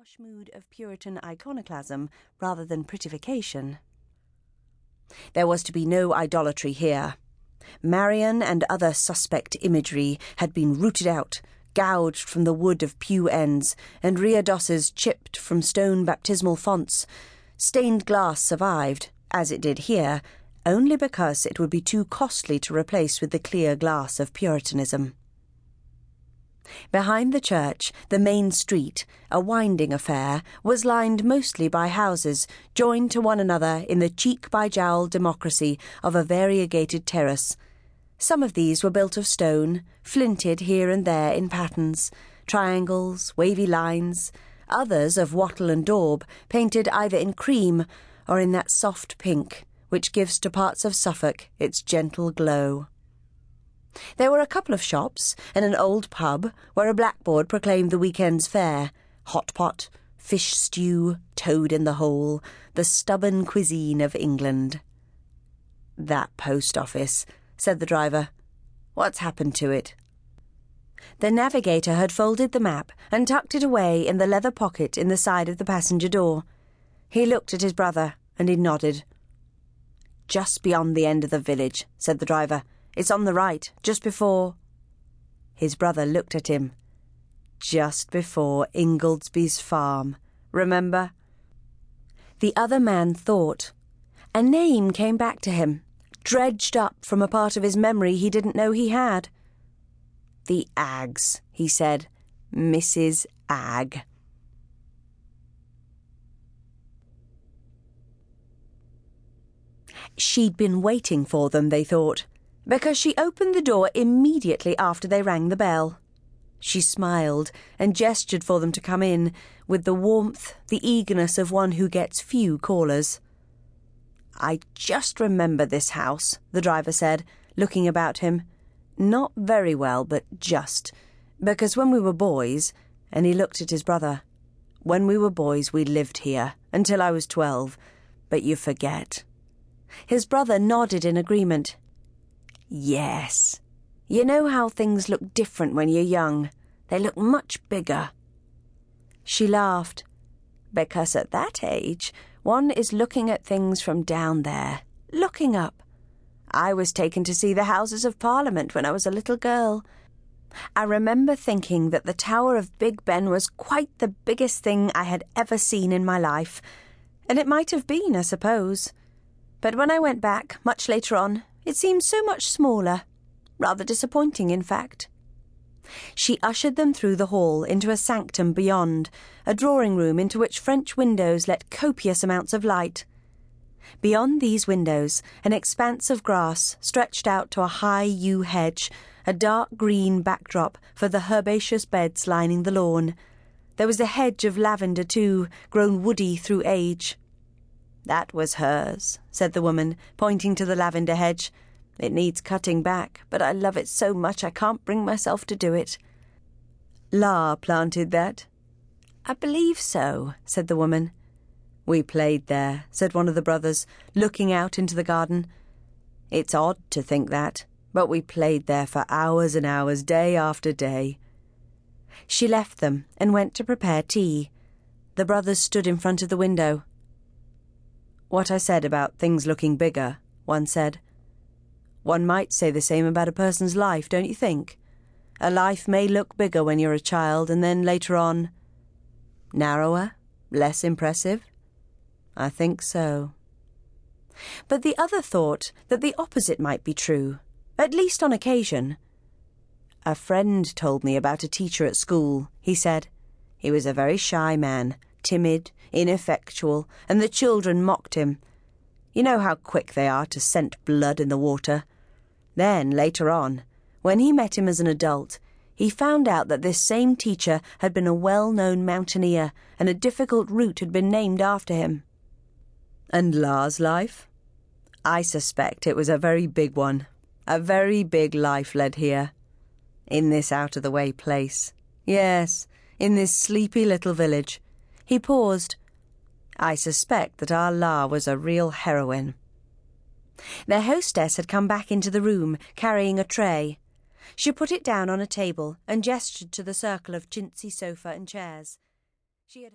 harsh mood of Puritan iconoclasm rather than prettification. There was to be no idolatry here. Marian and other suspect imagery had been rooted out, gouged from the wood of pew ends, and reredos chipped from stone baptismal fonts. Stained glass survived, as it did here, only because it would be too costly to replace with the clear glass of Puritanism. Behind the church, the main street, a winding affair, was lined mostly by houses joined to one another in the cheek by jowl democracy of a variegated terrace. Some of these were built of stone, flinted here and there in patterns, triangles, wavy lines, others of wattle and daub, painted either in cream or in that soft pink which gives to parts of Suffolk its gentle glow. There were a couple of shops and an old pub where a blackboard proclaimed the weekend's fare hot pot, fish stew, toad in the hole, the stubborn cuisine of England. That post office, said the driver. What's happened to it? The navigator had folded the map and tucked it away in the leather pocket in the side of the passenger door. He looked at his brother and he nodded. Just beyond the end of the village, said the driver. It's on the right, just before. His brother looked at him. Just before Ingoldsby's farm, remember? The other man thought. A name came back to him, dredged up from a part of his memory he didn't know he had. The Aggs, he said. Mrs. Agg. She'd been waiting for them, they thought because she opened the door immediately after they rang the bell. She smiled and gestured for them to come in, with the warmth, the eagerness of one who gets few callers. I just remember this house, the driver said, looking about him. Not very well, but just. Because when we were boys, and he looked at his brother, when we were boys we lived here, until I was twelve, but you forget. His brother nodded in agreement. Yes. You know how things look different when you're young. They look much bigger. She laughed. Because at that age, one is looking at things from down there, looking up. I was taken to see the Houses of Parliament when I was a little girl. I remember thinking that the Tower of Big Ben was quite the biggest thing I had ever seen in my life, and it might have been, I suppose. But when I went back, much later on, it seemed so much smaller. Rather disappointing, in fact. She ushered them through the hall into a sanctum beyond, a drawing room into which French windows let copious amounts of light. Beyond these windows, an expanse of grass stretched out to a high yew hedge, a dark green backdrop for the herbaceous beds lining the lawn. There was a hedge of lavender, too, grown woody through age. That was hers, said the woman, pointing to the lavender hedge. It needs cutting back, but I love it so much I can't bring myself to do it. La planted that. I believe so, said the woman. We played there, said one of the brothers, looking out into the garden. It's odd to think that, but we played there for hours and hours, day after day. She left them and went to prepare tea. The brothers stood in front of the window. What I said about things looking bigger, one said. One might say the same about a person's life, don't you think? A life may look bigger when you're a child, and then later on. narrower? Less impressive? I think so. But the other thought that the opposite might be true, at least on occasion. A friend told me about a teacher at school, he said. He was a very shy man timid, ineffectual, and the children mocked him. You know how quick they are to scent blood in the water. Then, later on, when he met him as an adult, he found out that this same teacher had been a well known mountaineer, and a difficult route had been named after him. And La's life? I suspect it was a very big one. A very big life led here. In this out of the way place. Yes, in this sleepy little village he paused. I suspect that our La was a real heroine. Their hostess had come back into the room, carrying a tray. She put it down on a table and gestured to the circle of chintzy sofa and chairs. She had